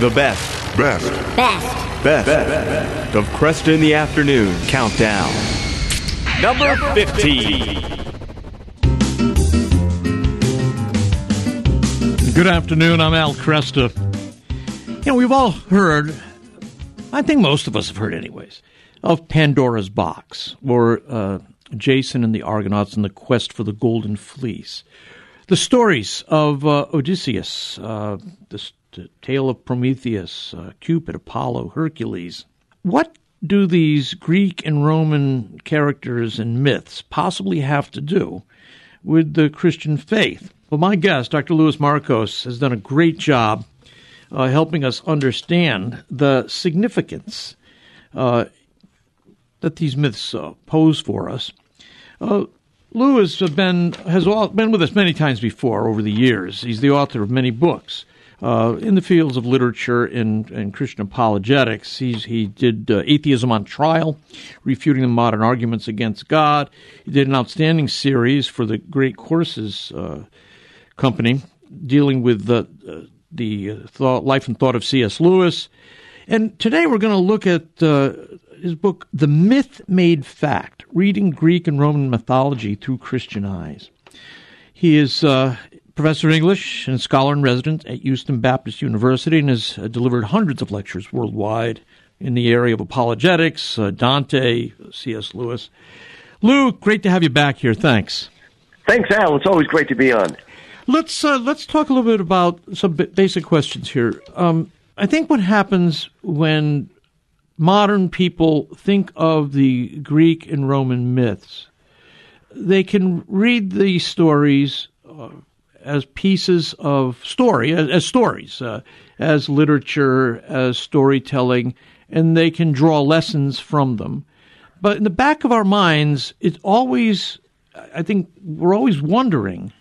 The best, Best. Best. best, best of Kresta in the Afternoon Countdown. Number 15. Good afternoon. I'm Al Kresta. You know, we've all heard, I think most of us have heard, anyways, of Pandora's Box or uh, Jason and the Argonauts and the quest for the Golden Fleece. The stories of uh, Odysseus, uh, the, the tale of Prometheus, uh, Cupid, Apollo, Hercules. What do these Greek and Roman characters and myths possibly have to do with the Christian faith? Well, my guest, Dr. Louis Markos, has done a great job uh, helping us understand the significance uh, that these myths uh, pose for us. Uh, Louis has been has all, been with us many times before over the years. He's the author of many books uh, in the fields of literature and, and Christian apologetics. He's, he did uh, Atheism on Trial, refuting the modern arguments against God. He did an outstanding series for the Great Courses uh, Company dealing with the, uh, the thought, life and thought of C.S. Lewis. And today we're going to look at uh, his book, The Myth Made Fact Reading Greek and Roman Mythology Through Christian Eyes. He is uh, professor of English and scholar in residence at Houston Baptist University and has uh, delivered hundreds of lectures worldwide in the area of apologetics, uh, Dante, C.S. Lewis. Lou, great to have you back here. Thanks. Thanks, Al. It's always great to be on. Let's uh, let's talk a little bit about some basic questions here. Um, I think what happens when modern people think of the Greek and Roman myths, they can read these stories uh, as pieces of story, as, as stories, uh, as literature, as storytelling, and they can draw lessons from them. But in the back of our minds, it's always, I think, we're always wondering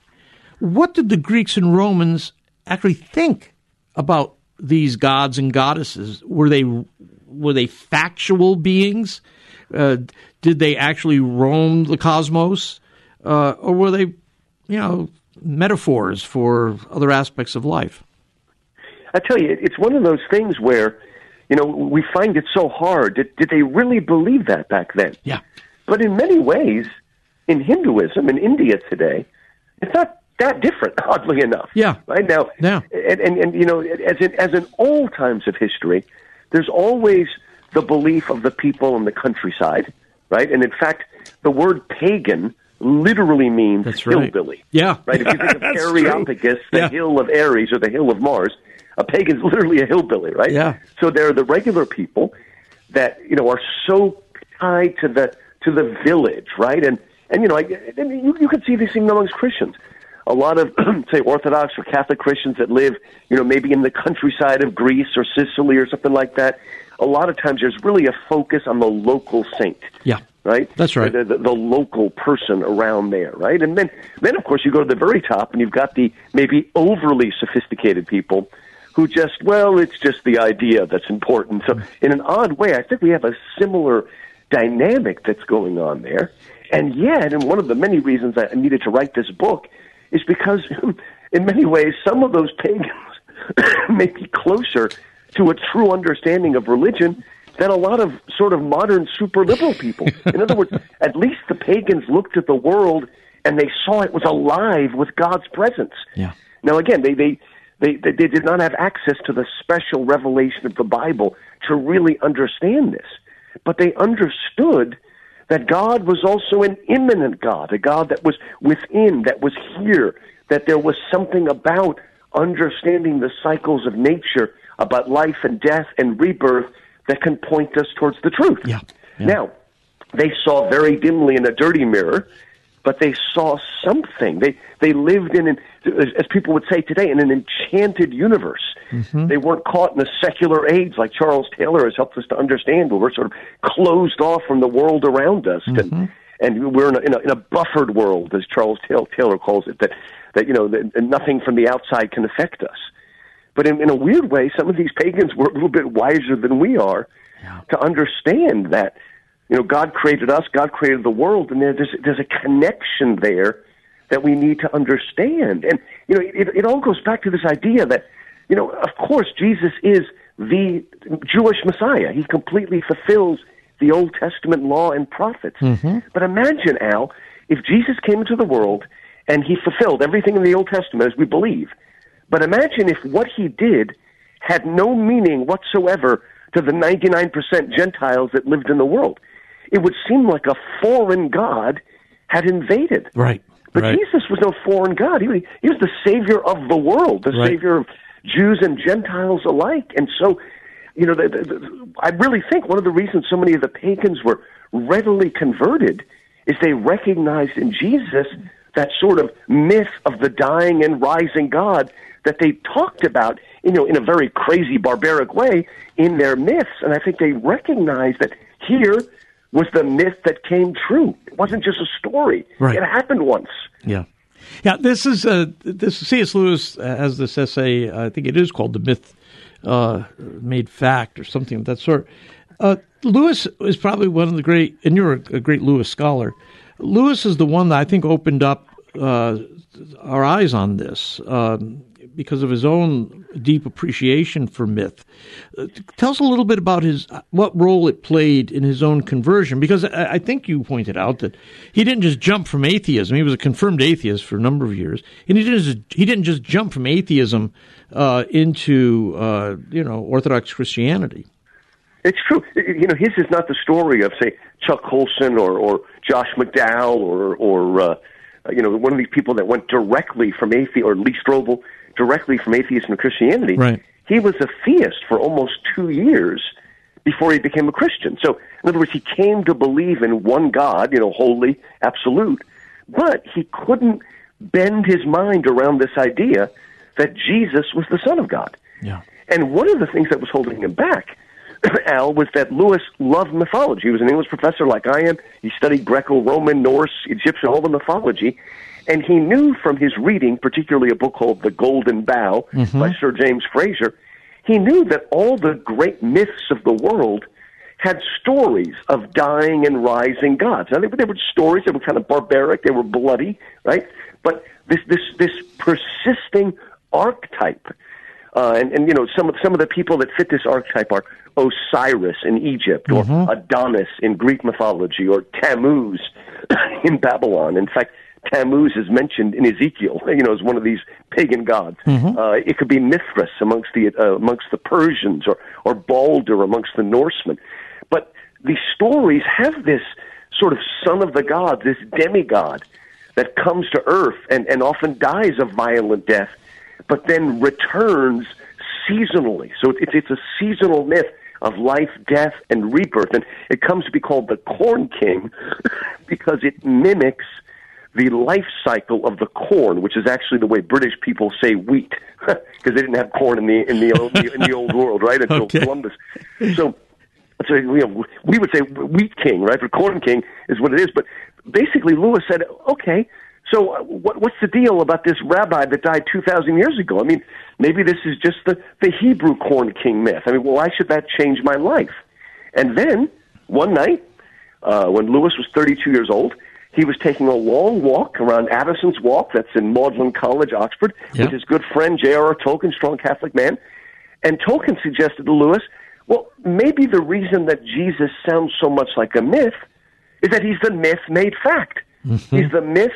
what did the Greeks and Romans actually think about these gods and goddesses? Were they were they factual beings? Uh, did they actually roam the cosmos, uh, or were they, you know, metaphors for other aspects of life? I tell you, it's one of those things where, you know, we find it so hard. Did, did they really believe that back then? Yeah. But in many ways, in Hinduism in India today, it's not that different, oddly enough. Yeah. Right now, Yeah. and, and, and you know, as in, as in all times of history, there's always the belief of the people in the countryside, right? And in fact, the word pagan literally means That's right. hillbilly. Yeah. Right? If you think of. Areopagus, the Yeah. hill of Ares or the hill of Mars, a pagan is literally a hillbilly, right? Yeah. So they're the regular people that, you know, are so tied to the to the village, right? And and you know, I, and you, you can see these things amongst Christians. A lot of say Orthodox or Catholic Christians that live, you know, maybe in the countryside of Greece or Sicily or something like that. A lot of times there's really a focus on the local saint Yeah. right? That's right. The, the, the local person around there, right? And then, then of course, you go to the very top, and you've got the maybe overly sophisticated people who just, well, it's just the idea that's important. So, in an odd way, I think we have a similar dynamic that's going on there. And yet, and one of the many reasons I needed to write this book is because, in many ways, some of those pagans may be closer to a true understanding of religion than a lot of sort of modern super liberal people. In other words, at least the pagans looked at the world and they saw it was alive with God's presence. Yeah. Now, again, they, they, they, they, they did not have access to the special revelation of the Bible to really understand this, but they understood that God was also an immanent God, a God that was within, that was here, that there was something about understanding the cycles of nature, about life and death and rebirth that can point us towards the truth. Yeah. Yeah. Now, they saw very dimly in a dirty mirror, but they saw something. They they lived in, an, as people would say today, in an enchanted universe. Mm-hmm. They weren't caught in a secular age like Charles Taylor has helped us to understand, where we're sort of closed off from the world around us, and mm-hmm. and we're in a, in a, in a buffered world, as Charles Taylor calls it. That that you know that nothing from the outside can affect us. But in, in a weird way, some of these pagans were a little bit wiser than we are to understand that you know God created us, God created the world, and there's there's a connection there that we need to understand. And you know, it, it all goes back to this idea that you know, of course, Jesus is the Jewish Messiah. He completely fulfills the Old Testament law and prophets. Mm-hmm. But imagine, Al, if Jesus came into the world and he fulfilled everything in the Old Testament as we believe. But imagine if what he did had no meaning whatsoever to the 99% Gentiles that lived in the world. It would seem like a foreign God had invaded. Right. But right. Jesus was no foreign God. He, he was the Savior of the world, the Right. Savior of Jews and Gentiles alike. And so, you know, the, the, the, I really think one of the reasons so many of the pagans were readily converted is they recognized in Jesus that sort of myth of the dying and rising God that they talked about, you know, in a very crazy, barbaric way in their myths. And I think they recognized that here was the myth that came true. It wasn't just a story. Right. It happened once. Yeah. Yeah, this is uh, this C.S. Lewis has this essay. I think it is called "The Myth uh, Made Fact" or something of that sort. Uh, Lewis is probably one of the great, and you're a, a great Lewis scholar. Lewis is the one that I think opened up uh, our eyes on this um, because of his own deep appreciation for myth. Uh, tell us a little bit about his what role it played in his own conversion, because I, I think you pointed out that he didn't just jump from atheism; he was a confirmed atheist for a number of years, and he didn't just, he didn't just jump from atheism uh, into uh, you know Orthodox Christianity. It's true. You know, his is not the story of, say, Chuck Colson or, or Josh McDowell or, or uh, you know, one of these people that went directly from atheism, or Lee Strobel, directly from atheism to Christianity. Right. He was a theist for almost two years before he became a Christian. So, in other words, he came to believe in one God, you know, holy, absolute, but he couldn't bend his mind around this idea that Jesus was the Son of God. Yeah. And one of the things that was holding him back, Al, was that Lewis loved mythology. He was an English professor like I am. He studied Greco Roman, Norse, Egyptian, all the mythology. And he knew from his reading, particularly a book called The Golden Bough mm-hmm. by Sir James Frazer, he knew that all the great myths of the world had stories of dying and rising gods. Now, they, they were stories, that were kind of barbaric, they were bloody, right? But this, this, this persisting archetype uh, and, and you know some of some of the people that fit this archetype are Osiris in Egypt, or Adonis in Greek mythology, or Tammuz in Babylon. In fact, Tammuz is mentioned in Ezekiel, you know, as one of these pagan gods. Uh, it could be Mithras amongst the uh, amongst the Persians, or or Balder amongst the Norsemen. But these stories have this sort of son of the gods, this demigod that comes to earth and, and often dies a violent death, but then returns seasonally. So it's, it's a seasonal myth of life, death, and rebirth. And it comes to be called the Corn King because it mimics the life cycle of the corn, which is actually the way British people say wheat, because they didn't have corn in the in the old, in the old world, right? Until Okay. Columbus. So, so you know, we would say wheat king, right? But corn king is what it is. But basically, Lewis said, okay. So, uh, what, what's the deal about this rabbi that died 2,000 years ago? I mean, maybe this is just the, the Hebrew corn king myth. I mean, well, why should that change my life? And then, one night, uh, when Lewis was 32 years old, he was taking a long walk around Addison's Walk, that's in Magdalen College, Oxford, Yeah. with his good friend J.R.R. Tolkien, strong Catholic man. And Tolkien suggested to Lewis, well, maybe the reason that Jesus sounds so much like a myth is that he's the myth made fact. He's the myth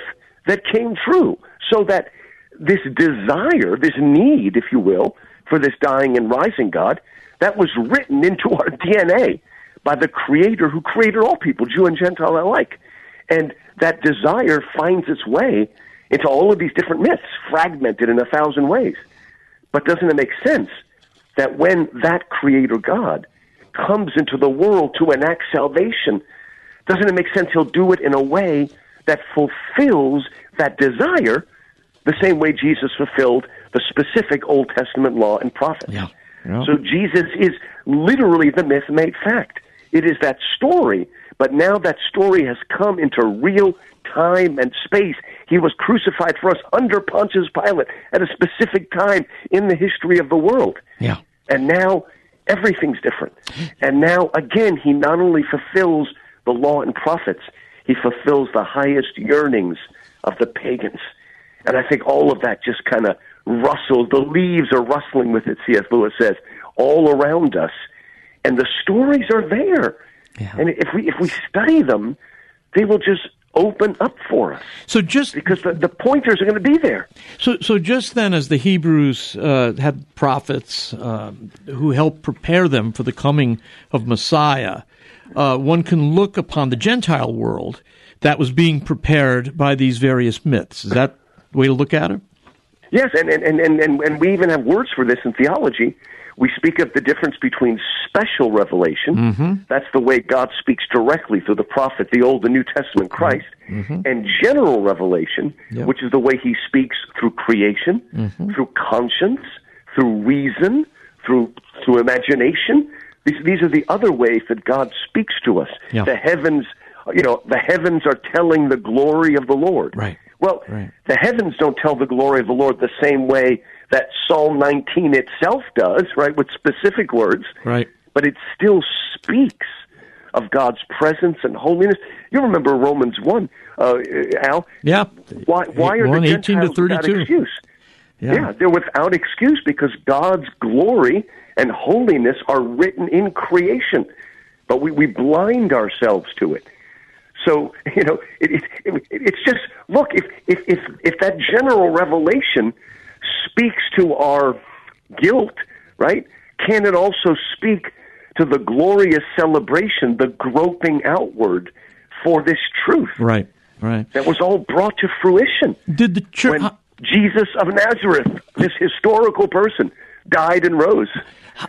that came true. So that this desire, this need, if you will, for this dying and rising God, that was written into our DNA by the Creator who created all people, Jew and Gentile alike. And that desire finds its way into all of these different myths, fragmented in a thousand ways. But doesn't it make sense that when that Creator God comes into the world to enact salvation, doesn't it make sense he'll do it in a way that fulfills that desire the same way Jesus fulfilled the specific Old Testament law and prophets? Yeah. Yeah. So Jesus is literally the myth made fact. It is that story, but now that story has come into real time and space. He was crucified for us under Pontius Pilate at a specific time in the history of the world. Yeah. And now everything's different. And now, again, he not only fulfills the law and prophets, he fulfills the highest yearnings of the pagans. And I think all of that just kind of rustles. The leaves are rustling with it, C.S. Lewis says, all around us. And the stories are there. Yeah. And if we if we study them, they will just open up for us So just because the, the pointers are going to be there. So, so just then, as the Hebrews uh, had prophets uh, who helped prepare them for the coming of Messiah, uh, one can look upon the Gentile world that was being prepared by these various myths. Is that the way to look at it? Yes, and, and, and, and, and we even have words for this in theology. We speak of the difference between special revelation, mm-hmm. that's the way God speaks directly through the prophet, the Old and New Testament Christ, mm-hmm. and general revelation, Yep. which is the way he speaks through creation, mm-hmm. through conscience, through reason, through, through imagination. These, these are the other ways that God speaks to us. Yeah. The heavens, you know, the heavens are telling the glory of the Lord. Right. Well, Right. the heavens don't tell the glory of the Lord the same way that Psalm 19 itself does, right, with specific words. Right. But it still speaks of God's presence and holiness. You remember Romans 1, uh, Al? Yeah. Why, why are 1, the 18 to Gentiles without 32. excuse? Yeah. they're without excuse because God's glory and holiness are written in creation. But we, we blind ourselves to it. So you know, it, it, it, it's just look if, if if if that general revelation speaks to our guilt, right? Can it also speak to the glorious celebration, the groping outward for this truth Right. Right. that was all brought to fruition Did the church? when Jesus of Nazareth, this historical person, died and rose?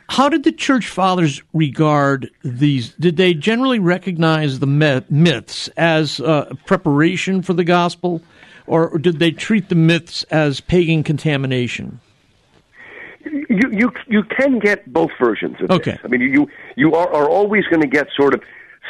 How did the church fathers regard these? Did they generally recognize the myths as uh, preparation for the gospel, or did they treat the myths as pagan contamination? you you you can get both versions of Okay. this. I mean, you you are, are always going to get sort of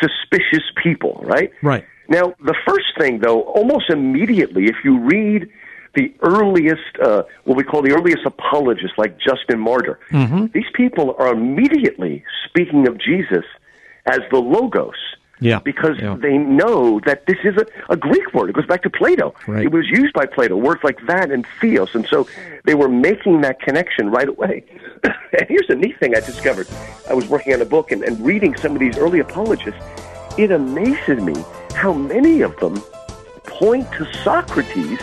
suspicious people, right? Right. Now, the first thing, though, almost immediately, if you read the earliest, uh, what we call the earliest apologists, like Justin Martyr, Mm-hmm. these people are immediately speaking of Jesus as the Logos. Yeah, Because yeah. they know that this is a, a Greek word. It goes back to Plato. Right. It was used by Plato, words like that and theos. And so they were making that connection right away. and here's a neat thing I discovered. I was working on a book and, and reading some of these early apologists. It amazes me how many of them point to Socrates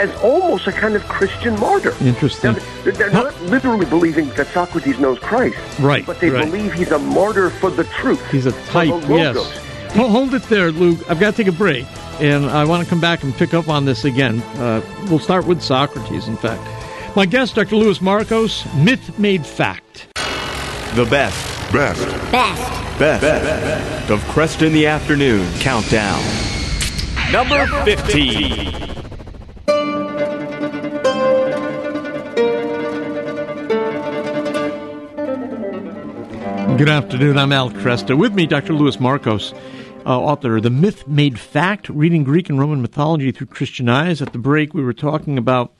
as almost a kind of Christian martyr. Interesting. Now, they're, they're not literally believing that Socrates knows Christ, Right, But they right. believe he's a martyr for the truth. He's a type, yes. Well, hold it there, Luke. I've got to take a break, and I want to come back and pick up on this again. Uh, we'll start with Socrates, in fact. My guest, Dr. Louis Markos, Myth Made Fact. The best, Best. best, best of Crest in the Afternoon Countdown. Number 15. Good afternoon. I'm Al Kresta. With me, Dr. Louis Markos, uh, author of The Myth Made Fact Reading Greek and Roman Mythology Through Christian Eyes. At the break, we were talking about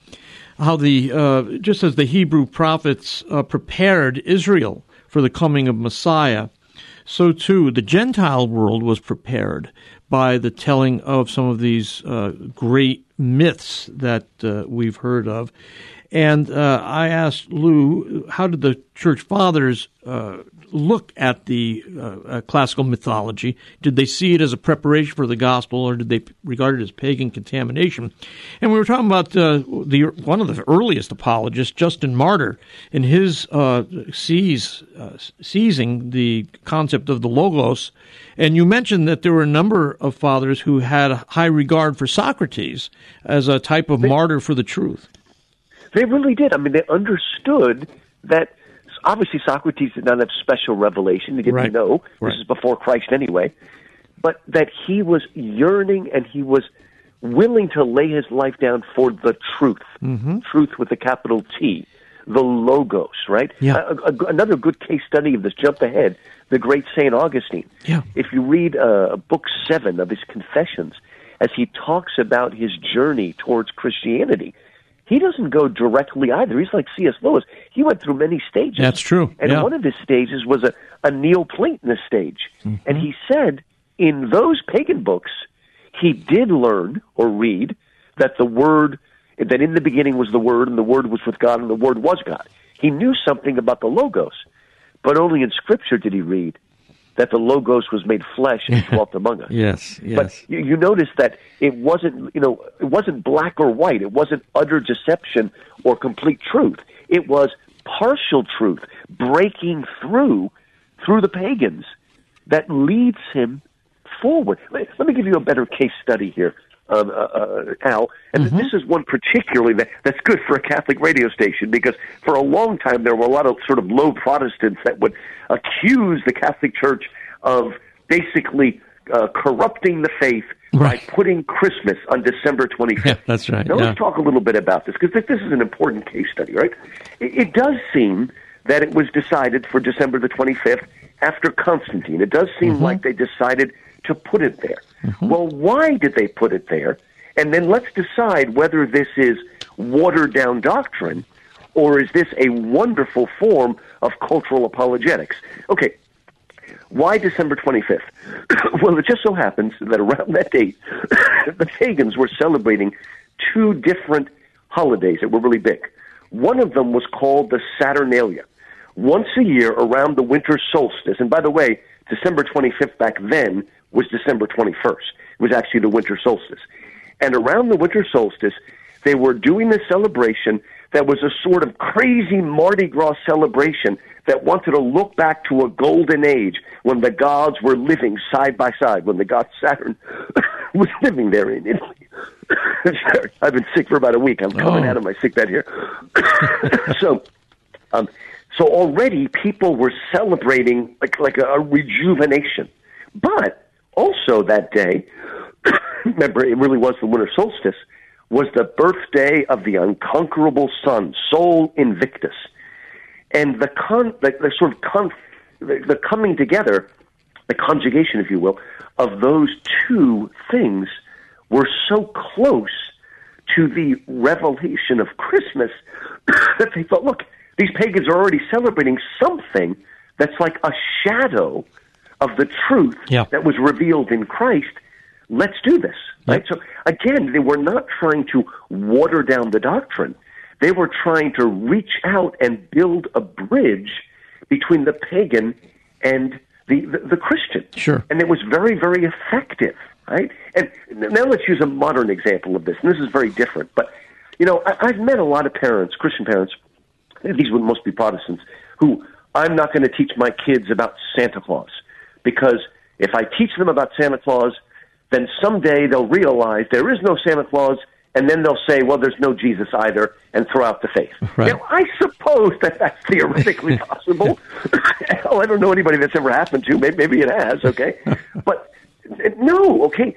how the, uh, just as the Hebrew prophets uh, prepared Israel for the coming of Messiah, so too the Gentile world was prepared by the telling of some of these uh, great myths that uh, we've heard of. And uh, I asked Lou, how did the church fathers uh, look at the uh, uh, classical mythology? Did they see it as a preparation for the gospel, or did they regard it as pagan contamination? And we were talking about uh, the one of the earliest apologists, Justin Martyr, in his uh, seize, uh, seizing the concept of the logos. And you mentioned that there were a number of fathers who had a high regard for Socrates as a type of martyr for the truth. They really did. I mean, they understood that obviously Socrates did not have special revelation. He didn't Right. know. Right. This is before Christ anyway. But that he was yearning and he was willing to lay his life down for the truth. Mm-hmm. Truth with a capital T. The Logos, right? Yeah. A- a- another good case study of this, jump ahead, the great St. Augustine. Yeah. If you read uh, book seven of his Confessions, as he talks about his journey towards Christianity, he doesn't go directly either. He's like C.S. Lewis. He went through many stages. That's true, And yeah. one of his stages was a, a Neoplatonist stage. Mm-hmm. And he said in those pagan books, he did learn or read that the word that in the beginning was the Word, and the Word was with God, and the Word was God. He knew something about the Logos, but only in Scripture did he read that the Logos was made flesh and dwelt among us. Yes, yes. But you, you notice that it wasn't, you know, it wasn't black or white. It wasn't utter deception or complete truth. It was partial truth breaking through through the pagans that leads him forward. Let, let me give you a better case study here, um, uh, uh, Al. And Mm-hmm. this is one particularly that, that's good for a Catholic radio station because for a long time there were a lot of sort of low Protestants that would accuse the Catholic Church of basically uh, corrupting the faith Right. by putting Christmas on December 25th. Yeah, that's right, Now yeah. let's talk a little bit about this because this is an important case study, right? It, it does seem that it was decided for December the 25th after Constantine. It does seem Mm-hmm. like they decided to put it there. Mm-hmm. Well, why did they put it there? And then let's decide whether this is watered down doctrine or is this a wonderful form of cultural apologetics? Okay, why December 25th? well, it just so happens that around that date, the pagans were celebrating two different holidays that were really big. One of them was called the Saturnalia. Once a year around the winter solstice, and by the way, December 25th back then was December 21st. It was actually the winter solstice. And around the winter solstice, they were doing this celebration that was a sort of crazy Mardi Gras celebration that wanted to look back to a golden age when the gods were living side by side, when the god Saturn was living there in Italy. Sorry, I've been sick for about a week. I'm coming Oh. out of my sick bed here. so, um, so already people were celebrating like like a, a rejuvenation, but also that day, remember it really was the winter solstice, was the birthday of the unconquerable sun, Sol Invictus, and the con the, the sort of con the, the coming together, the conjugation, if you will, of those two things were so close to the revelation of Christmas that they thought, look, these pagans are already celebrating something that's like a shadow of the truth Yeah. that was revealed in Christ. Let's do this. Right? So again, they were not trying to water down the doctrine. They were trying to reach out and build a bridge between the pagan and the, the, the Christian. Sure. And it was very, very effective, right? And now let's use a modern example of this. And this is very different. But, you know, I, I've met a lot of parents, Christian parents, these would mostly be Protestants, who I'm not going to teach my kids about Santa Claus because if I teach them about Santa Claus, then someday they'll realize there is no Santa Claus, and then they'll say, well, there's no Jesus either, and throw out the faith. Right. Now, I suppose that that's theoretically possible. Hell, I don't know anybody that's ever happened to. Maybe, maybe it has, okay? But no, okay.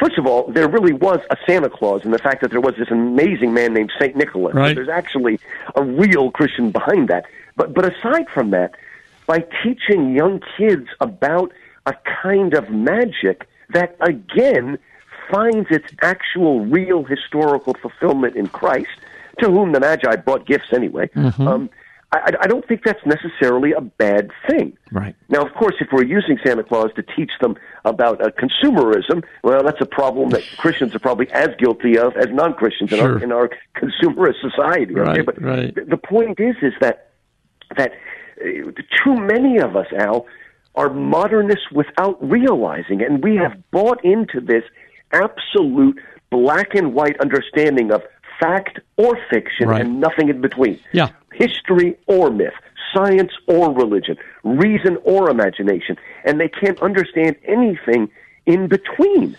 First of all, there really was a Santa Claus, and the fact that there was this amazing man named Saint Nicholas. Right. there's actually a real Christian behind that. But but aside from that, by teaching young kids about a kind of magic that again finds its actual real historical fulfillment in Christ, to whom the Magi brought gifts anyway. Um, I, I don't think that's necessarily a bad thing. Right. Now, of course, if we're using Santa Claus to teach them about uh, consumerism, well, that's a problem that Christians are probably as guilty of as non-Christians in, our, in our consumerist society. Okay? Right, but right. th- the point is, is that that uh, too many of us, Al, are modernists without realizing it, and we have bought into this absolute black and white understanding of fact or fiction Right. and nothing in between Yeah. history or myth, science or religion, reason or imagination, and they can't understand anything in between.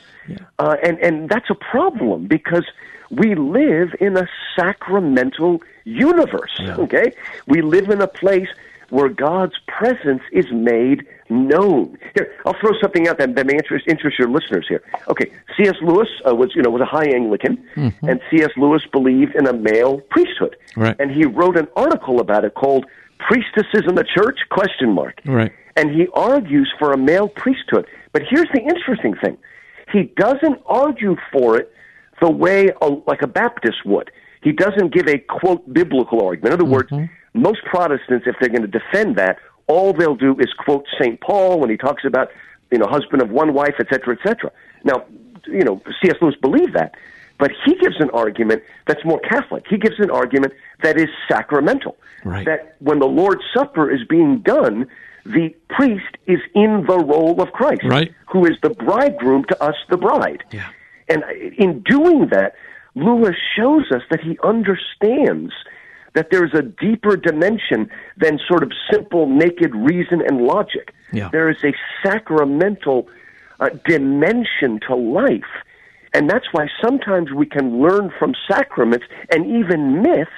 Uh, and and that's a problem because we live in a sacramental universe. Okay, we live in a place where God's presence is made known. Here, I'll throw something out that, that may interest, interest your listeners here. Okay, C.S. Lewis uh, was, you know, was a high Anglican, and C.S. Lewis believed in a male priesthood, Right. and he wrote an article about it called "Priestesses in the Church?" Question mark. Right. And he argues for a male priesthood. But here's the interesting thing: he doesn't argue for it the way a, like a Baptist would. He doesn't give a quote biblical argument. In other words, most Protestants, if they're going to defend that, all they'll do is quote St. Paul when he talks about you know husband of one wife, et cetera, et cetera. Now, you know, C.S. Lewis believed that, But he gives an argument that's more Catholic. He gives an argument that is sacramental. Right. That when the Lord's Supper is being done, the priest is in the role of Christ, Right. who is the bridegroom to us, the bride. Yeah. And in doing that, Lewis shows us that he understands that there's a deeper dimension than sort of simple, naked reason and logic. Yeah. There is a sacramental uh, dimension to life. And that's why sometimes we can learn from sacraments and even myths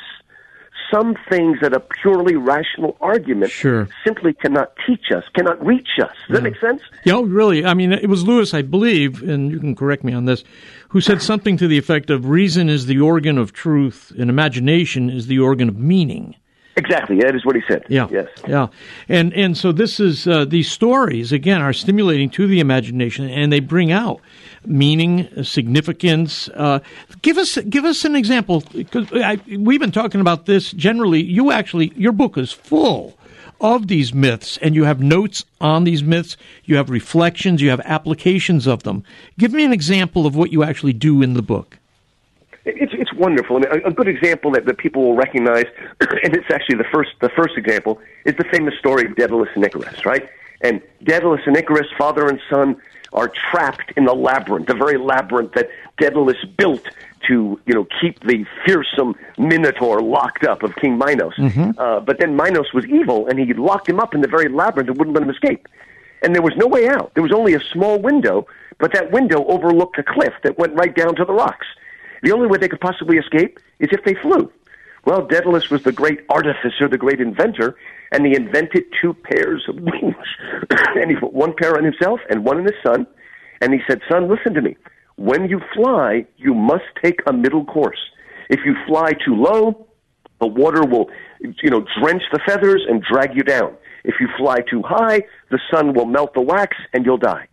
some things that a purely rational argument Sure. simply cannot teach us, cannot reach us. Does that make sense? Yeah, oh, really. I mean, it was Lewis, I believe, and you can correct me on this, who said something to the effect of reason is the organ of truth and imagination is the organ of meaning. Exactly. That is what he said. Yeah. Yes. Yeah. And and so this is uh, these stories again are stimulating to the imagination, and they bring out meaning, significance. Uh, give us give us an example because we've been talking about this generally. You actually your book is full of these myths, and you have notes on these myths. You have reflections. You have applications of them. Give me an example of what you actually do in the book. It's it's wonderful, and a, good example that, that people will recognize, and it's actually the first the first example is the famous story of Daedalus and Icarus, right? And Daedalus and Icarus, father and son, are trapped in the labyrinth, the very labyrinth that Daedalus built to you know keep the fearsome Minotaur locked up of King Minos. Uh, but then Minos was evil, and he locked him up in the very labyrinth and wouldn't let him escape. And there was no way out. There was only a small window, but that window overlooked a cliff that went right down to the rocks. The only way they could possibly escape is if they flew. Well, Daedalus was the great artificer, the great inventor, and he invented two pairs of wings. and he put one pair on himself and one on his son. And he said, Son, listen to me. When you fly, you must take a middle course. If you fly too low, the water will, you know, drench the feathers and drag you down. If you fly too high, the sun will melt the wax and you'll die.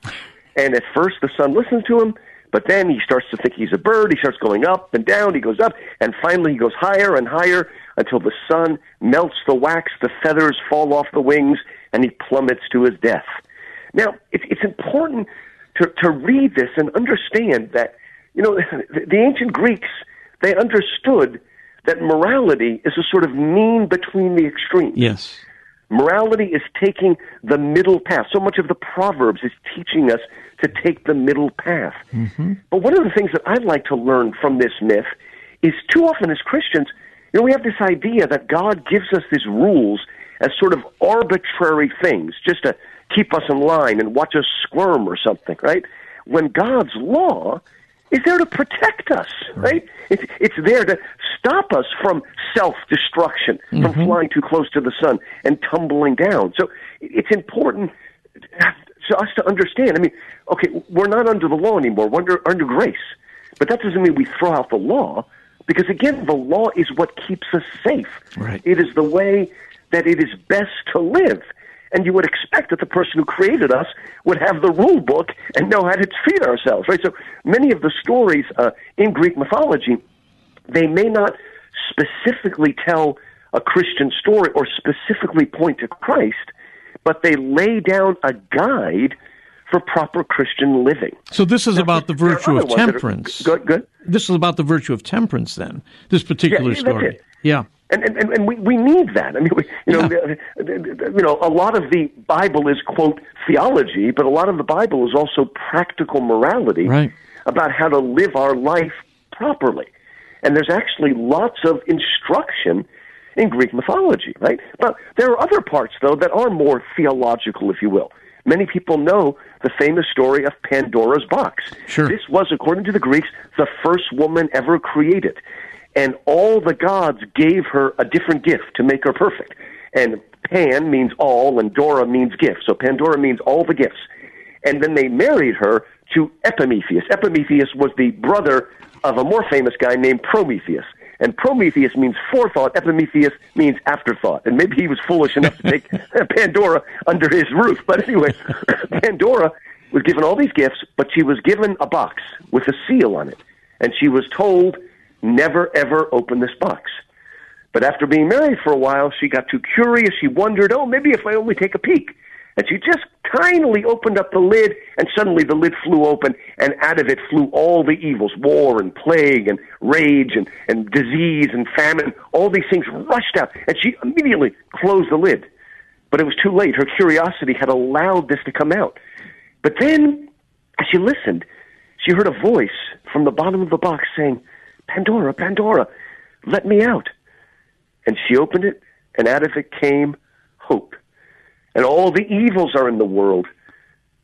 And at first, the son listens to him, but then he starts to think he's a bird. He starts going up and down. He goes up, and finally he goes higher and higher until the sun melts the wax, the feathers fall off the wings, and he plummets to his death. Now, it's, it's important to, to read this and understand that, you know, the, the ancient Greeks, they understood that morality is a sort of mean between the extremes. Yes. Morality is taking the middle path. So much of the Proverbs is teaching us to take the middle path. Mm-hmm. But one of the things that I'd like to learn from this myth is too often as Christians, you know, we have this idea that God gives us these rules as sort of arbitrary things just to keep us in line and watch us squirm or something, right? When God's law is there to protect us, right? It's, it's there to stop us from self destruction, from mm-hmm. flying too close to the sun and tumbling down. So it's important to us to understand. I mean, okay, we're not under the law anymore, we're under, under grace. But that doesn't mean we throw out the law, because again, the law is what keeps us safe. Right. It is the way that it is best to live. And you would expect that the person who created us would have the rule book and know how to treat ourselves, right? So many of the stories uh, in Greek mythology, they may not specifically tell a Christian story or specifically point to Christ, but they lay down a guide for proper Christian living. So this is about the virtue of that are- temperance. Good, good. This is about the virtue of temperance, then. This particular Yeah, story. Yeah. And, and, and- we, we need that. I mean, we, you know, the- you know, a lot of the Bible is quote theology, but a lot of the Bible is also practical morality Right. about how to live our life properly. And there's actually lots of instruction in Greek mythology, right? But there are other parts, though, that are more theological, if you will. Many people know the famous story of Pandora's box. Sure. This was, according to the Greeks, the first woman ever created. And all the gods gave her a different gift to make her perfect. And Pan means all, and Dora means gift. So Pandora means all the gifts. And then they married her to Epimetheus. Epimetheus was the brother of a more famous guy named Prometheus. And Prometheus means forethought, Epimetheus means afterthought. And maybe he was foolish enough to take Pandora under his roof. But anyway, Pandora was given all these gifts, but she was given a box with a seal on it. And she was told, never ever open this box. But after being married for a while, she got too curious. She wondered, oh, maybe if I only take a peek. And she just kindly opened up the lid, and suddenly the lid flew open, and out of it flew all the evils war and plague and rage and, and disease and famine. All these things rushed out, and she immediately closed the lid. But it was too late. Her curiosity had allowed this to come out. But then, as she listened, she heard a voice from the bottom of the box saying, Pandora, Pandora, let me out. And she opened it, and out of it came hope. And all the evils are in the world,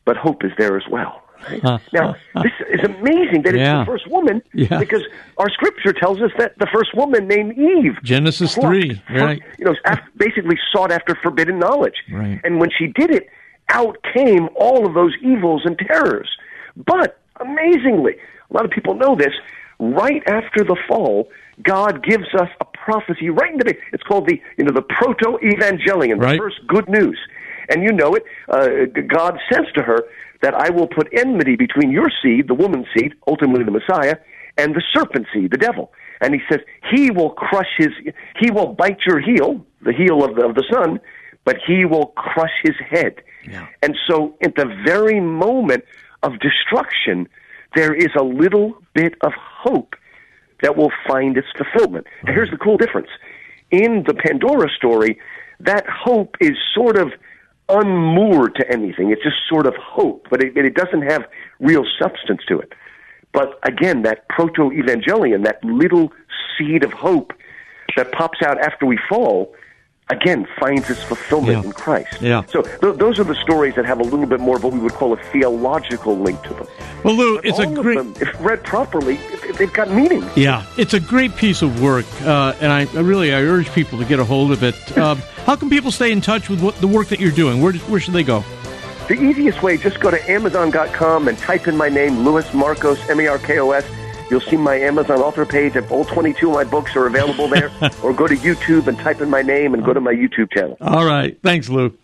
but hope is there as well. Right? now, this is amazing that it's the first woman Yeah. because our scripture tells us that the first woman named Eve Genesis plucked 3, for- you know, basically sought after forbidden knowledge. Right. And when she did it, out came all of those evils and terrors. But amazingly, a lot of people know this. Right after the fall, God gives us a prophecy right in the big. It's called the you know the proto evangelion, Right. the first good news. And you know it. Uh, God says to her that I will put enmity between your seed, the woman's seed, ultimately the Messiah, and the serpent seed, the devil. And he says he will crush his, he will bite your heel, the heel of the, of the son, but he will crush his head. Yeah. And so, at the very moment of destruction, there is a little bit of hope that will find its fulfillment. Now, here's the cool difference. In the Pandora story, that hope is sort of unmoored to anything. It's just sort of hope, but it, it doesn't have real substance to it. But again, that proto evangelion, that little seed of hope that pops out after we fall, again finds its fulfillment Yeah. in Christ. Yeah. So th- those are the stories that have a little bit more of what we would call a theological link to them. Well, Lou, it's a great. them, if read properly, they've got meaning. Yeah, it's a great piece of work, uh, and I, I really I urge people to get a hold of it. Um, how can people stay in touch with what, the work that you're doing? Where where should they go? The easiest way, just go to Amazon.com and type in my name, Louis Markos, M-A-R-K-O-S. You'll see my Amazon author page. All 22 of my books are available there. or go to YouTube and type in my name and go to my YouTube channel. All right, thanks, Lou.